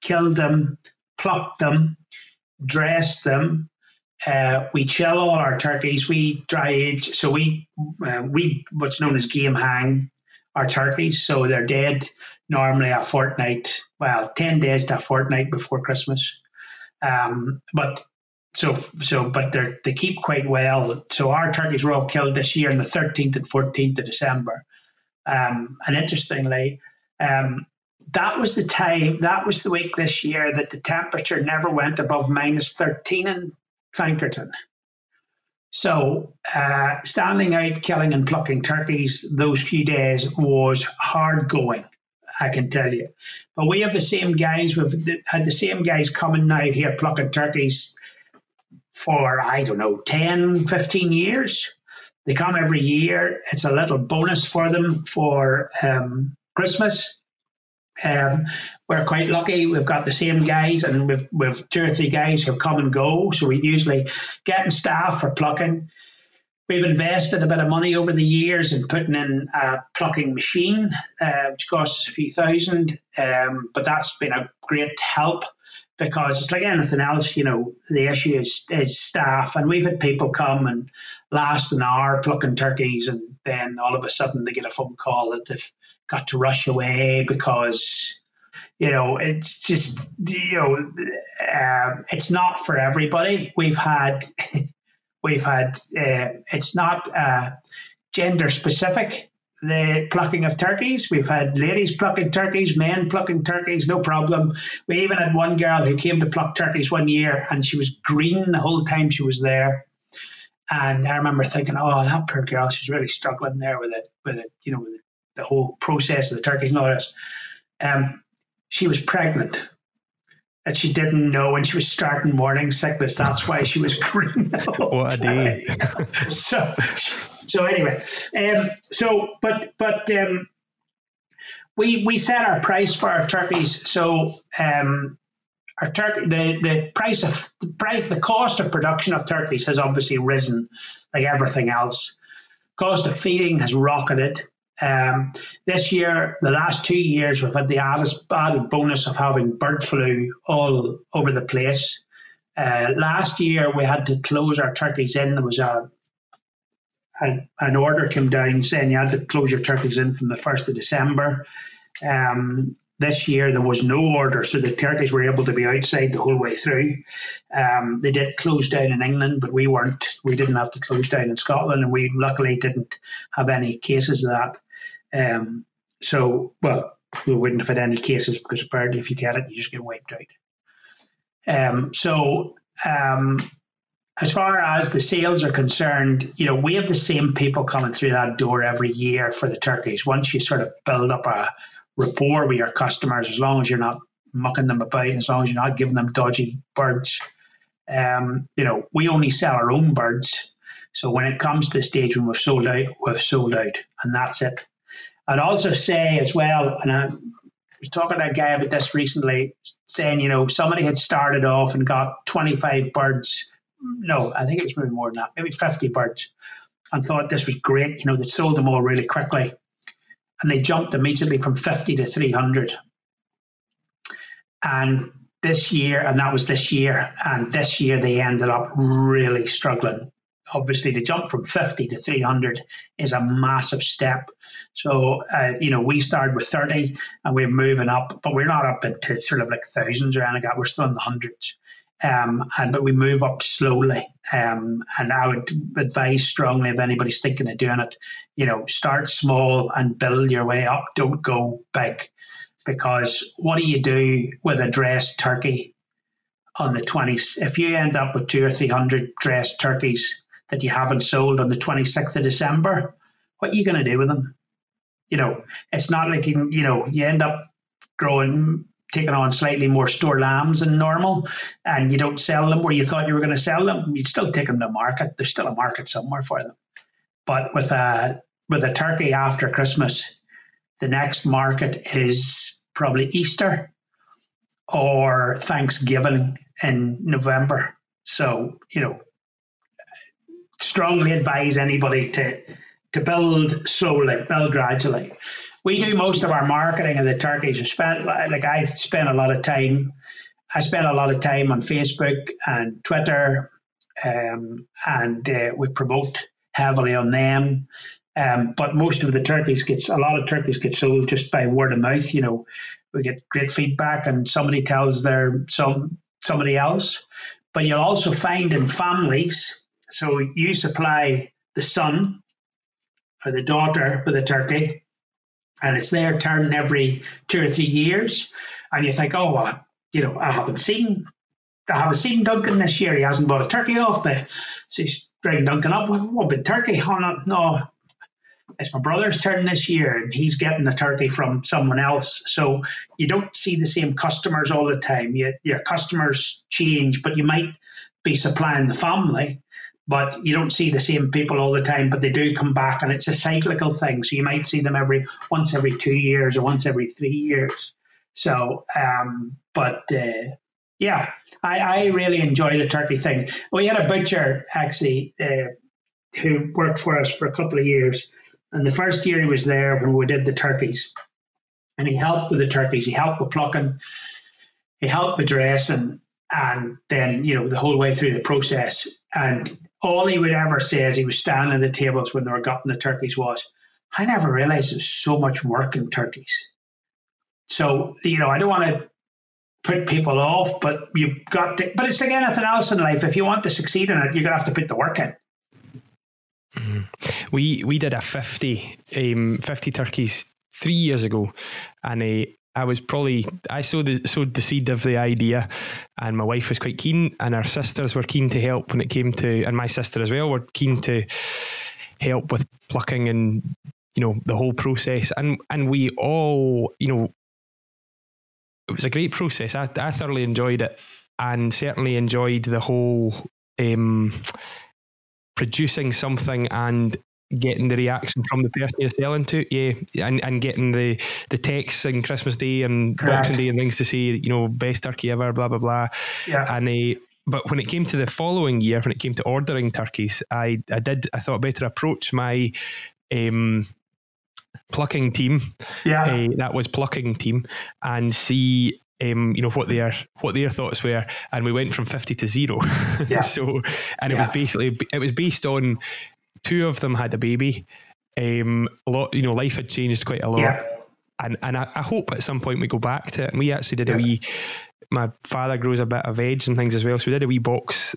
killed them, pluck them, dress them, uh, we chill all our turkeys. We dry age, so we uh, we what's known as game hang our turkeys. So they're dead normally a fortnight, well, ten days to a fortnight before Christmas. Um, but so so, but they they keep quite well. So our turkeys were all killed this year on the thirteenth and fourteenth of December. Um, and interestingly, um, that was the time, that was the week this year that the temperature never went above minus 13 in Clankerton. So, uh, standing out, killing and plucking turkeys those few days was hard going, I can tell you. But we have the same guys, we've had the same guys coming now here plucking turkeys for, I don't know, 10, 15 years. They come every year. It's a little bonus for them for um, Christmas. Um, we're quite lucky. We've got the same guys, and we've we've two or three guys who come and go. So we usually getting staff for plucking. We've invested a bit of money over the years in putting in a plucking machine, uh, which costs us a few thousand, um, but that's been a great help because it's like anything else, you know, the issue is, is staff. And we've had people come and last an hour plucking turkeys, and then all of a sudden they get a phone call that they've got to rush away because you know it's just you know um, it's not for everybody. We've had we've had uh, it's not uh, gender specific the plucking of turkeys. We've had ladies plucking turkeys men plucking turkeys no problem. We even had one girl who came to pluck turkeys one year and she was green the whole time she was there and I remember thinking, oh, that poor girl, she's really struggling there with it, with it, you know, with the whole process of the turkeys and all this. Um, she was pregnant and she didn't know when she was starting morning sickness. That's why she was green. what a day. so, so anyway, um, so, but, but, um, we, we set our price for our turkeys. So, um, our turkey, the, the price of the price, the cost of production of turkeys has obviously risen like everything else. Cost of feeding has rocketed. Um, this year, the last two years, we've had the added, added bonus of having bird flu all over the place. Uh, last year, we had to close our turkeys in. There was a, a, an order came down saying you had to close your turkeys in from the first of December. Um, this year there was no order, so the turkeys were able to be outside the whole way through. Um, they did close down in England, but we weren't. We didn't have to close down in Scotland, and we luckily didn't have any cases of that. Um, so, well, we wouldn't have had any cases because apparently, if you get it, you just get wiped out. Um, so, um, as far as the sales are concerned, you know, we have the same people coming through that door every year for the turkeys. Once you sort of build up a rapport with your customers, as long as you're not mucking them about, and as long as you're not giving them dodgy birds, um, you know, we only sell our own birds. So when it comes to the stage when we've sold out, we've sold out, and that's it. I'd also say as well, and I was talking to a guy about this recently, saying, you know, somebody had started off and got 25 birds. No, I think it was maybe more than that, maybe 50 birds, and thought this was great. You know, they sold them all really quickly. And they jumped immediately from 50 to 300. And this year, and that was this year, and this year they ended up really struggling obviously to jump from 50 to 300 is a massive step. So, uh, you know, we started with 30 and we're moving up, but we're not up into sort of like thousands or anything. We're still in the hundreds. Um, and but we move up slowly. Um, and I would advise strongly if anybody's thinking of doing it, you know, start small and build your way up. Don't go big, because what do you do with a dressed turkey on the 20s? If you end up with two or three hundred dressed turkeys that you haven't sold on the 26th of December, what are you going to do with them? You know, it's not like, you, you know, you end up growing, taking on slightly more store lambs than normal, and you don't sell them where you thought you were going to sell them. You'd still take them to market. There's still a market somewhere for them. But with a, with a turkey after Christmas, the next market is probably Easter or Thanksgiving in November. So, you know, strongly advise anybody to to build slowly, build gradually. We do most of our marketing of the turkeys. We spent like I spend a lot of time. I spend a lot of time on Facebook and Twitter, um, and uh, we promote heavily on them. Um, but most of the turkeys gets a lot of turkeys get sold just by word of mouth. You know, we get great feedback, and somebody tells their some somebody else. But you'll also find in families so you supply the son or the daughter with a turkey, and it's their turn every two or three years. And you think, oh, well, you know, I haven't seen, I haven't seen Duncan this year. He hasn't bought a turkey off me. So he's bringing Duncan up. What about turkey? Oh, no, no, it's my brother's turn this year and he's getting the turkey from someone else. So you don't see the same customers all the time. You, your customers change, but you might be supplying the family but you don't see the same people all the time, but they do come back and it's a cyclical thing. So you might see them every once every two years or once every three years. So, um, but uh, yeah, I, I really enjoy the turkey thing. We had a butcher actually uh, who worked for us for a couple of years. And the first year he was there when we did the turkeys, and he helped with the turkeys. He helped with plucking, he helped with dressing, and then you know the whole way through the process. And all he would ever say as he was standing at the tables when they were gutting the turkeys was, I never realized there's so much work in turkeys. So, you know, I don't want to put people off, but you've got to, but it's like anything else in life. If you want to succeed in it, you're going to have to put the work in. Mm-hmm. We we did a 50, um, 50 turkeys three years ago, and uh, I was probably I sowed the sowed the seed of the idea, and my wife was quite keen, and our sisters were keen to help when it came to, and my sister as well were keen to help with plucking and you know the whole process, and and we all you know it was a great process. I I thoroughly enjoyed it, and certainly enjoyed the whole. Um, producing something and getting the reaction from the person you're selling to, yeah, and, and getting the the texts and Christmas Day and Correct. Boxing Day and things to say, you know, best turkey ever, blah blah blah. Yeah. And uh, but when it came to the following year, when it came to ordering turkeys, I I did I thought better approach my um plucking team. Yeah. Uh, that was plucking team, and see um, you know what their what their thoughts were, and we went from fifty to zero. Yeah. so, and it yeah. was basically it was based on two of them had a baby. Um, a lot, you know, life had changed quite a lot, yeah. and and I, I, hope at some point we go back to it. And we actually did yeah. a wee. My father grows a bit of veg and things as well, so we did a wee box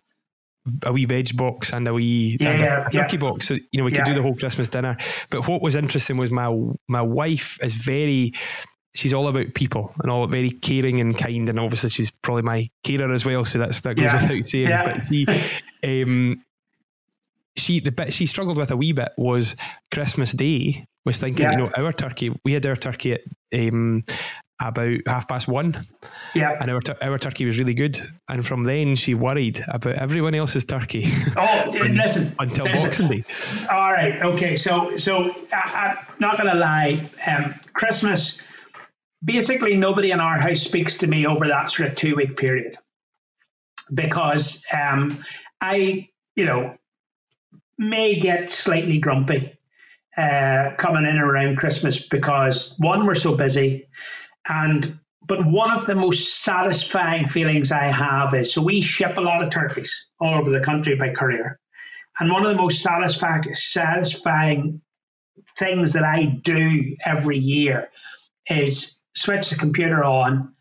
a wee veg box and a wee yeah, and a turkey box. So you know we could do the whole Christmas dinner. But what was interesting was my my wife is very she's all about people and all very caring and kind and obviously she's probably my carer as well so that's that goes yeah. without saying yeah. but she um she the bit she struggled with a wee bit was Christmas Day was thinking yeah. you know our turkey we had our turkey at um about half past one. Yeah. And our, our turkey was really good. And from then she worried about everyone else's turkey. Oh, listen. until listen. Boxing Day. All right. Okay. So, so I, am not going to lie. Um, Christmas, basically nobody in our house speaks to me over that sort of two week period because um, I, you know, may get slightly grumpy uh, coming in around Christmas because one, we're so busy, and but one of the most satisfying feelings I have is so we ship a lot of turkeys all over the country by courier, and one of the most satisfying satisfying things that I do every year is switch the computer on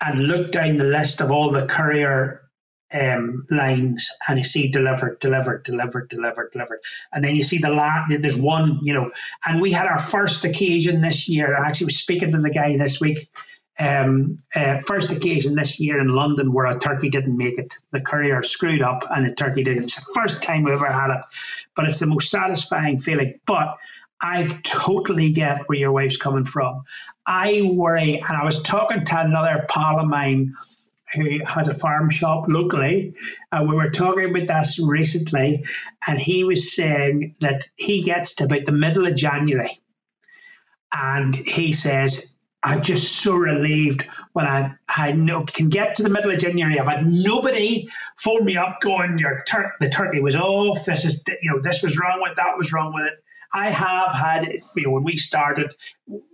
and look down the list of all the courier um, lines and you see delivered, delivered, delivered, delivered, delivered. And then you see the last, there's one, you know, and we had our first occasion this year. I actually was speaking to the guy this week. Um, uh, first occasion this year in London where a turkey didn't make it. The courier screwed up and the turkey didn't. It's the first time we ever had it, but it's the most satisfying feeling. But I totally get where your wife's coming from. I worry, and I was talking to another pal of mine who has a farm shop locally, and we were talking about this recently, and he was saying that he gets to about the middle of January, and he says, "I'm just so relieved when I I know can get to the middle of January. I've had nobody phone me up going, your tur- the turkey was off. This is you know this was wrong with that was wrong with it." I have had, you know, when we started,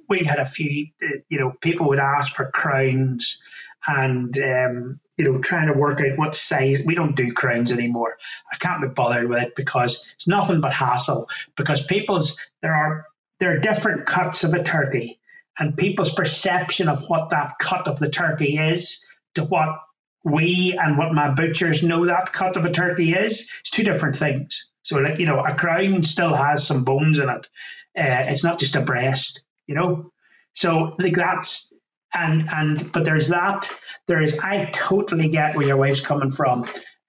we had a few, uh, you know, people would ask for crowns and um, you know trying to work out what size we don't do crowns anymore. I can't be bothered with it because it's nothing but hassle because people's there are there are different cuts of a turkey and people's perception of what that cut of the turkey is to what we and what my butchers know that cut of a turkey is it's two different things. So like you know a crown still has some bones in it. Uh, it's not just a breast you know? So like that's and and but there's that there is i totally get where your wife's coming from.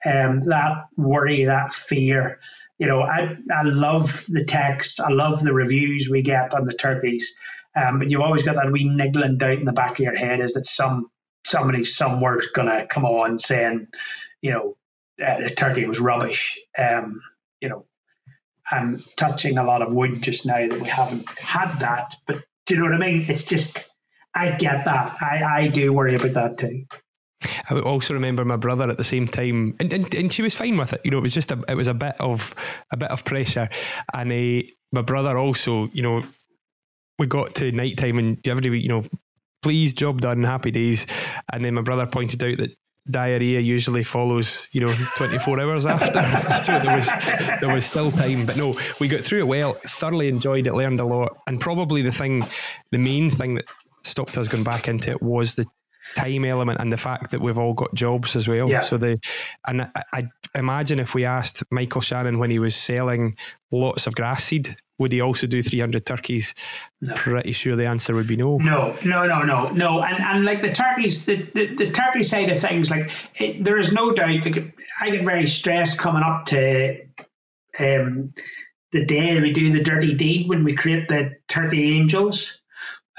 Um that worry that fear. You know i i love the texts i love the reviews we get on the turkeys. Um, but you've always got that wee niggling doubt in the back of your head is that some somebody somewhere's gonna come on saying you know uh, the turkey was rubbish. Um you know i'm touching a lot of wood just now that we haven't had that but do you know what i mean? It's just I get that. I, I do worry about that too. I also remember my brother at the same time, and, and, and she was fine with it. You know, it was just a it was a bit of a bit of pressure, and uh, my brother also, you know, we got to night time and everybody, you know, please job done, happy days, and then my brother pointed out that diarrhea usually follows, you know, 24 hours after. so there was there was still time. But no, we got through it well, thoroughly enjoyed it, learned a lot. And probably the thing the main thing that stopped us going back into it was the time element and the fact that we've all got jobs as well. Yeah. So the and I, I, imagine if we asked Michael Shannon when he was selling lots of grass seed, would he also do 300 turkeys? No. Pretty sure the answer would be no. No, no, no, no, no. And and like the turkeys, the, the, the turkey side of things, like it, there is no doubt. Like I get very stressed coming up to um, the day we do the dirty deed when we create the turkey angels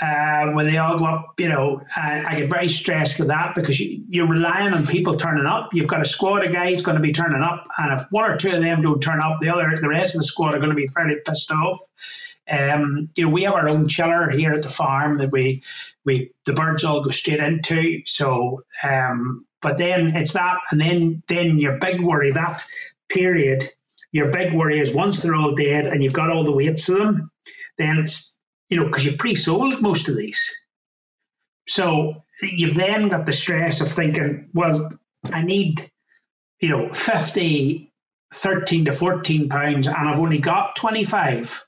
uh, when they all go up, you know, I, I get very stressed with that because you, you're relying on people turning up. You've got a squad of guys going to be turning up, and if one or two of them don't turn up, the other, the rest of the squad are going to be fairly pissed off. Um, you know, we have our own chiller here at the farm that we, we the birds all go straight into. So, um, but then it's that, and then then your big worry that period. Your big worry is once they're all dead and you've got all the weights of them, then it's you know, because you've pre-sold most of these. So you've then got the stress of thinking, well, I need, you know, 50, 13 to 14 pounds, and I've only got 25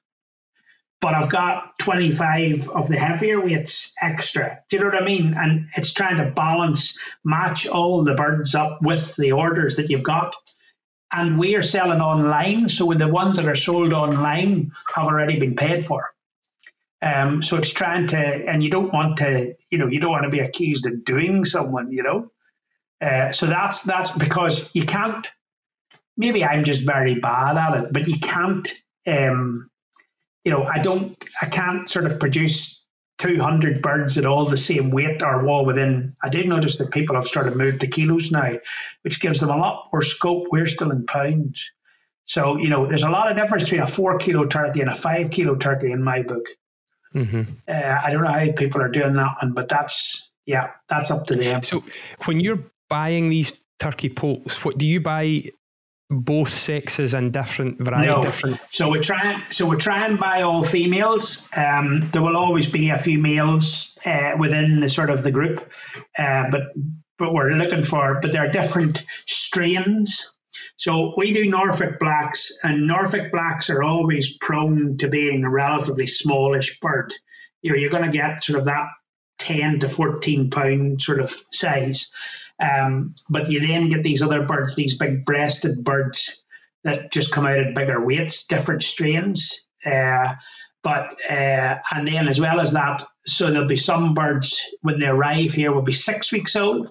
but I've got 25 of the heavier weights extra. Do you know what I mean? And it's trying to balance, match all the birds up with the orders that you've got. And we are selling online. So the ones that are sold online have already been paid for. Um, so it's trying to, and you don't want to, you know, you don't want to be accused of doing someone, you know. Uh, so that's that's because you can't. Maybe I'm just very bad at it, but you can't. Um, you know, I don't, I can't sort of produce 200 birds at all the same weight or all within. I did notice that people have started to move to kilos now, which gives them a lot more scope. We're still in pounds. So, you know, there's a lot of difference between a four kilo turkey and a five kilo turkey in my book. Mm-hmm. Uh, I don't know how people are doing that one, but that's, yeah, that's up to them. So when you're buying these turkey poults, what do you buy both sexes and different variety no. different so we try so we try and buy all females um, there will always be a few males uh, within the sort of the group uh, but but we're looking for but there are different strains so we do Norfolk blacks and Norfolk blacks are always prone to being a relatively smallish bird you know you're going to get sort of that 10 to 14 pound sort of size um, but you then get these other birds, these big breasted birds that just come out at bigger weights, different strains. Uh, but uh, and then as well as that, so there'll be some birds when they arrive here will be six weeks old,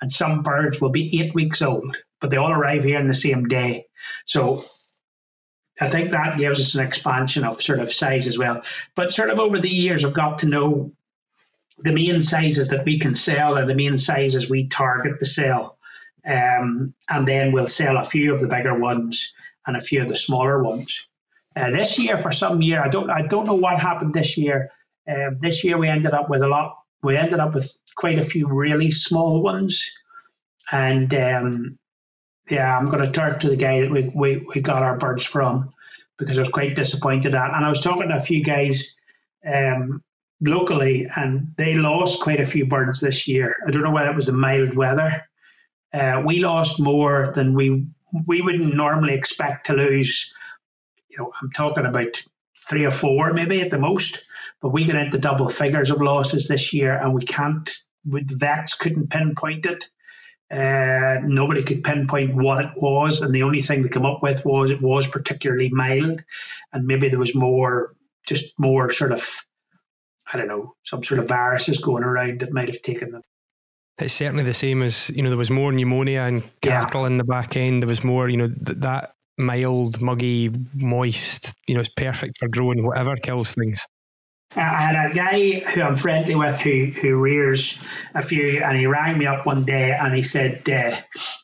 and some birds will be eight weeks old. But they all arrive here in the same day. So I think that gives us an expansion of sort of size as well. But sort of over the years, I've got to know the main sizes that we can sell and the main sizes we target to sell. Um, and then we'll sell a few of the bigger ones and a few of the smaller ones. Uh, this year, for some year, I don't, I don't know what happened this year. Uh, this year, we ended up with a lot. We ended up with quite a few really small ones, and um, yeah, I'm going to talk to the guy that we, we we got our birds from because I was quite disappointed at. And I was talking to a few guys um, locally, and they lost quite a few birds this year. I don't know whether it was the mild weather. Uh, we lost more than we we wouldn't normally expect to lose. You know, I'm talking about three or four maybe at the most, but we got into double figures of losses this year, and we can't. With vets couldn't pinpoint it. Uh, nobody could pinpoint what it was, and the only thing they come up with was it was particularly mild, and maybe there was more, just more sort of I don't know, some sort of viruses going around that might have taken them. It's certainly the same as, you know, there was more pneumonia and cattle yeah. in the back end. There was more, you know, th- that mild, muggy, moist, you know, it's perfect for growing whatever kills things. I had a guy who I'm friendly with who who rears a few, and he rang me up one day and he said, uh,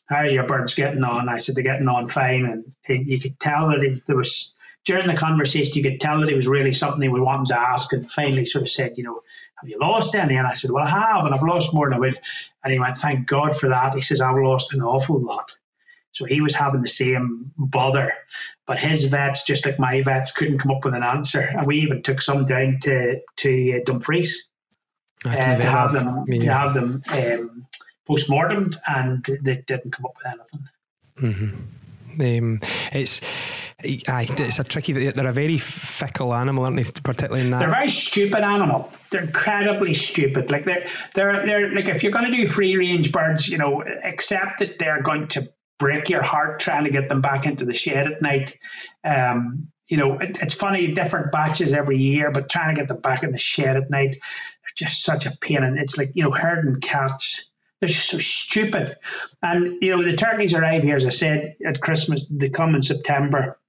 "How are your birds getting on?" I said, "They're getting on fine," and he, you could tell that he, there was during the conversation, you could tell that it was really something he was wanting to ask, and finally sort of said, you know, have you lost any? And I said, well, I have, and I've lost more than I would. And he went, thank God for that. He says, I've lost an awful lot. So he was having the same bother, but his vets, just like my vets, couldn't come up with an answer. And we even took some down to to uh, Dumfries uh, to have them yeah. to have them um, post mortem, and they didn't come up with anything. Mm-hmm. Um, it's Aye, it's a tricky. They're a very fickle animal, aren't they? Particularly in that. They're a very stupid animal. They're incredibly stupid. Like they're they're they're like if you're going to do free range birds, you know, accept that they're going to break your heart trying to get them back into the shed at night. Um, you know, it, it's funny, different batches every year, but trying to get them back in the shed at night, they're just such a pain. And it's like you know, herding cats. They're just so stupid. And you know, the turkeys arrive here, as I said, at Christmas. They come in September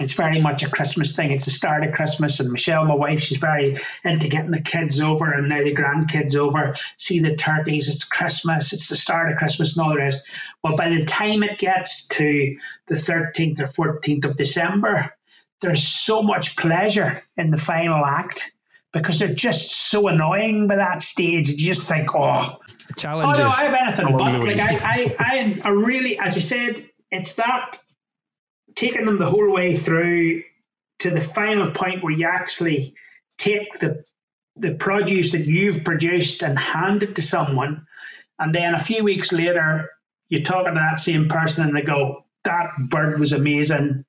it's very much a Christmas thing. It's the start of Christmas, and Michelle, my wife, she's very into getting the kids over and now the grandkids over, see the turkeys. It's Christmas, it's the start of Christmas, and all the rest. Well, by the time it gets to the 13th or 14th of December, there's so much pleasure in the final act because they're just so annoying by that stage. You just think, oh, challenges. Oh no, I have anything but like I, I, I, I really, as you said, it's that taking them the whole way through to the final point where you actually take the the produce that you've produced and hand it to someone, and then a few weeks later you're talking to that same person and they go, "That bird was amazing."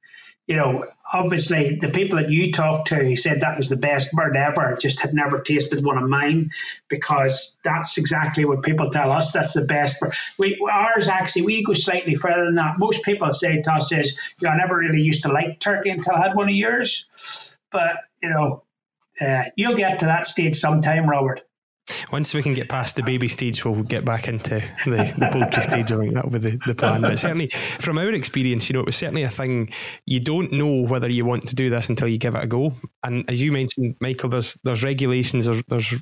You know, obviously the people that you talked to said that was the best bird ever, just had never tasted one of mine because that's exactly what people tell us. That's the best bird. We ours actually we go slightly further than that. Most people say to us is, you know, I never really used to like turkey until I had one of yours. But, you know, uh, you'll get to that stage sometime, Robert. Once we can get past the baby stage, we'll get back into the, the poultry stage. I think that will be the, the plan. But certainly, from our experience, you know, it was certainly a thing. You don't know whether you want to do this until you give it a go. And as you mentioned, Michael, there's there's regulations, there's, there's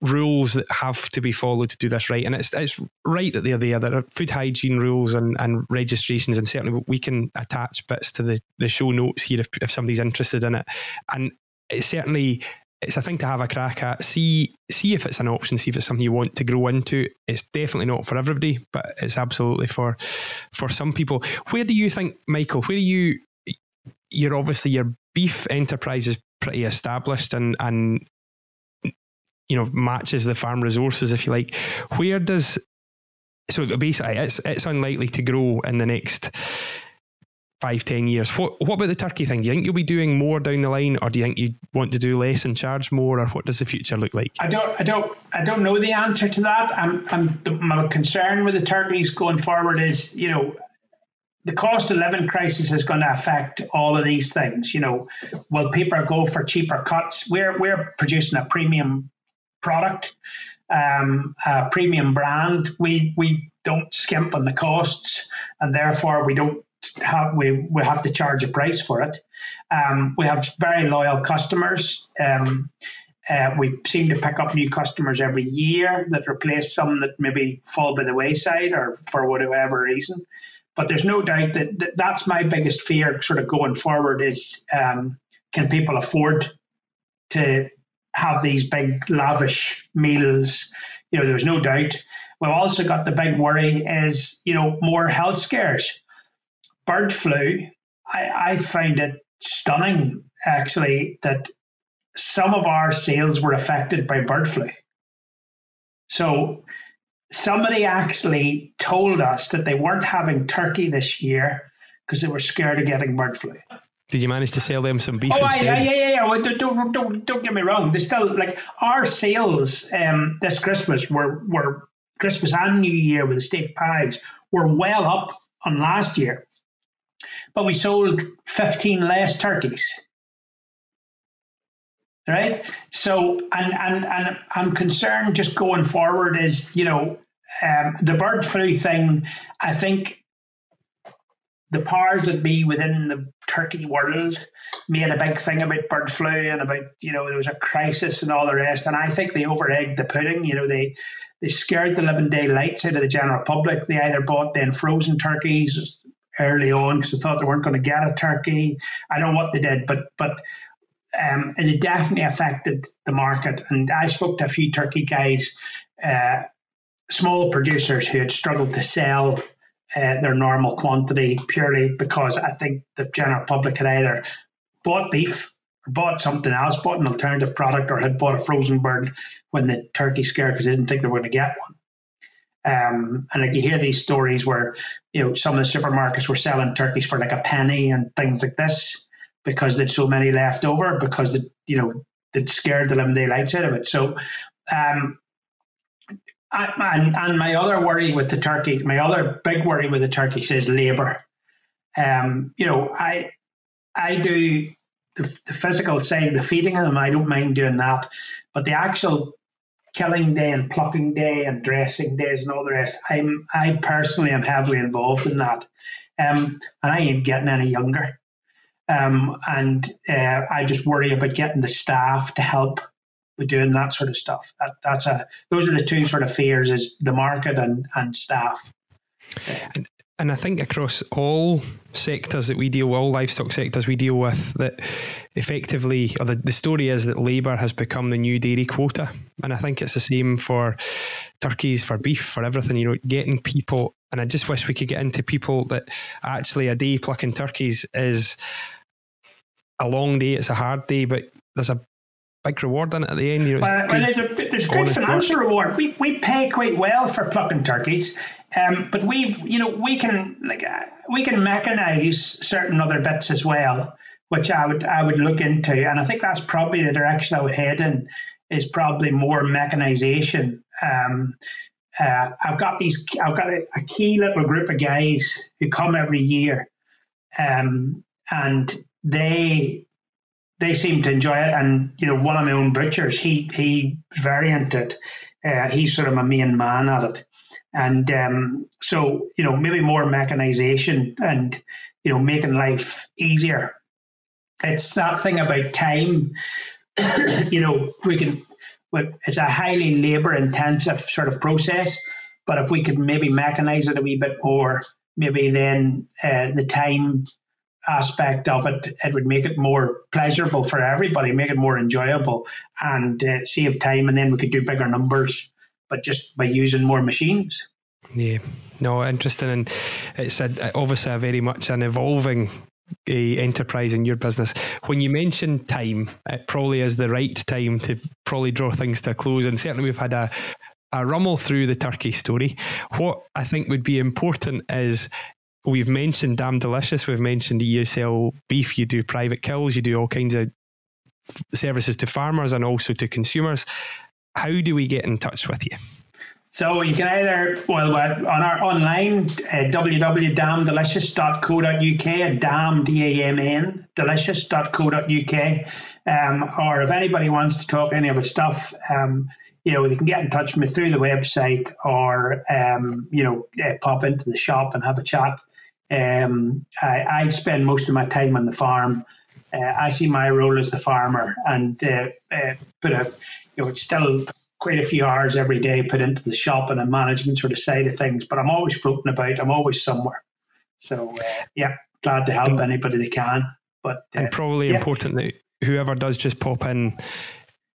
rules that have to be followed to do this right. And it's it's right that they're there. There are food hygiene rules and, and registrations, and certainly we can attach bits to the, the show notes here if, if somebody's interested in it. And it's certainly it's a thing to have a crack at. See see if it's an option. See if it's something you want to grow into. It's definitely not for everybody, but it's absolutely for for some people. Where do you think, Michael? Where do you? You're obviously your beef enterprise is pretty established and and you know matches the farm resources, if you like. Where does so basically it's it's unlikely to grow in the next five, ten years. What what about the turkey thing? Do you think you'll be doing more down the line, or do you think you want to do less and charge more, or what does the future look like? I don't, I don't, I don't know the answer to that. I'm, I'm my concern with the turkeys going forward is, you know, the cost of living crisis is going to affect all of these things. You know, will people go for cheaper cuts? We're we're producing a premium product, um, a premium brand. We we don't skimp on the costs, and therefore we don't have, we, we have to charge a price for it. Um, we have very loyal customers. Um, uh, we seem to pick up new customers every year that replace some that maybe fall by the wayside or for whatever reason. But there's no doubt that, that that's my biggest fear, sort of going forward, is um, can people afford to have these big lavish meals? You know, there's no doubt. We've also got the big worry is you know more health scares bird flu, I, I find it stunning actually that some of our sales were affected by bird flu. So somebody actually told us that they weren't having turkey this year because they were scared of getting bird flu. Did you manage to sell them some beef oh, instead? yeah, yeah, yeah, yeah. Well, don't, don't, don't get me wrong. They still like our sales um, this Christmas were were Christmas and New Year with the steak pies were well up on last year but we sold 15 less turkeys. Right? So, and, and, and I'm concerned just going forward is, you know, um, the bird flu thing, I think the powers that be within the turkey world made a big thing about bird flu and about you know there was a crisis and all the rest and i think they over egged the pudding you know they they scared the living daylights out of the general public they either bought then frozen turkeys early on because they thought they weren't going to get a turkey. I don't know what they did, but but um, it definitely affected the market. And I spoke to a few turkey guys, uh, small producers who had struggled to sell uh, their normal quantity purely because I think the general public had either bought beef or bought something else, bought an alternative product, or had bought a frozen bird when the turkey scare because they didn't think they were going to get one. Um, and like you hear these stories where you know some of the supermarkets were selling turkeys for like a penny and things like this because there's so many left over because the, you know they'd scared the living daylights out of it. So, um, I, and and my other worry with the turkey, my other big worry with the turkeys is labour. Um, you know, I I do the, the physical side, the feeding of them. I don't mind doing that, but the actual killing day and plucking day and dressing days and all the rest. I'm I personally am heavily involved in that, um, and I ain't getting any younger. Um, and uh, I just worry about getting the staff to help with doing that sort of stuff. That, that's a those are the two sort of fears: is the market and and staff. And and I think across all sectors that we deal with, all livestock sectors we deal with, that effectively, or the, the story is that labour has become the new dairy quota. And I think it's the same for turkeys, for beef, for everything, you know, getting people. And I just wish we could get into people that actually a day plucking turkeys is a long day, it's a hard day, but there's a big reward in it at the end. You know, well, well, there's a, there's a good financial work. reward. We, we pay quite well for plucking turkeys, um, but we've you know we can like uh, we can mechanize certain other bits as well, which I would I would look into, and I think that's probably the direction I would head in is probably more mechanization. Um, uh, I've got these. I've got a, a, key little group of guys who come every year, um, and they they seem to enjoy it. And you know, one of my own butchers, he he very into it. Uh, he's sort of my main man at it, and um, so you know, maybe more mechanization and you know, making life easier. It's that thing about time. you know, we can. It's a highly labor intensive sort of process, but if we could maybe mechanize it a wee bit more, maybe then uh, the time aspect of it, it would make it more pleasurable for everybody, make it more enjoyable, and uh, save time. And then we could do bigger numbers, but just by using more machines. Yeah, no, interesting, and it's a, obviously a very much an evolving uh, enterprise in your business. When you mention time, it probably is the right time to probably draw things to a close. And certainly, we've had a a rummel through the turkey story. What I think would be important is we've mentioned Damn Delicious, we've mentioned sell beef, you do private kills, you do all kinds of services to farmers and also to consumers. How do we get in touch with you? So you can either, well, on our online, uh, www.damndelicious.co.uk, dam, D-A-M-N, delicious.co.uk, um, or if anybody wants to talk any of the stuff, um, you know, they can get in touch with me through the website or, um, you know, uh, pop into the shop and have a chat. Um, I, I, spend most of my time on the farm. Uh, I see my role as the farmer and uh, uh, put a, you know, it's still quite a few hours every day put into the shop and the management sort of side of things, but I'm always floating about. I'm always somewhere. So, uh, yeah, glad to help anybody that can. But and uh, probably yeah. important that whoever does just pop in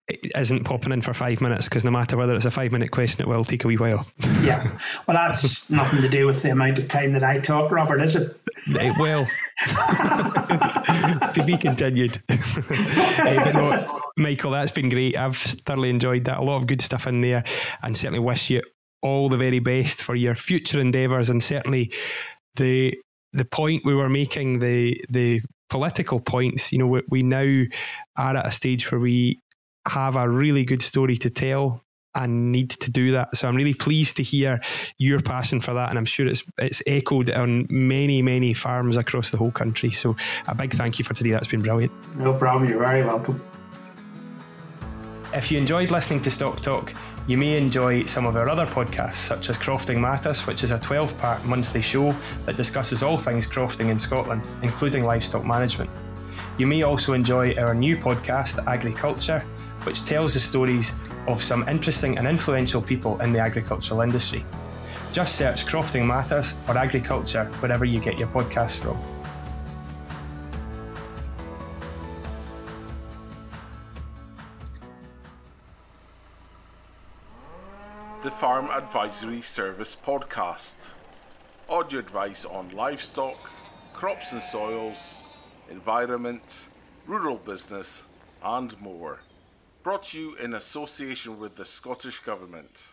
isn't popping in for five minutes because no matter whether it's a five minute question, it will take a wee while. yeah. Well, that's nothing to do with the amount of time that I talk, Robert, is it? it will. to be continued. uh, no, Michael, that's been great. I've thoroughly enjoyed that. A lot of good stuff in there, and certainly wish you all the very best for your future endeavours, and certainly the the point we were making, the the political points. You know, we, we now are at a stage where we have a really good story to tell and need to do that. So I'm really pleased to hear your passion for that, and I'm sure it's it's echoed on many many farms across the whole country. So a big thank you for today. That's been brilliant. No problem. You're very welcome. If you enjoyed listening to Stock Talk, you may enjoy some of our other podcasts, such as Crofting Matters, which is a 12 part monthly show that discusses all things crofting in Scotland, including livestock management. You may also enjoy our new podcast, Agriculture, which tells the stories of some interesting and influential people in the agricultural industry. Just search Crofting Matters or Agriculture wherever you get your podcasts from. The Farm Advisory Service Podcast. Audio advice on livestock, crops and soils, environment, rural business, and more brought to you in association with the Scottish Government.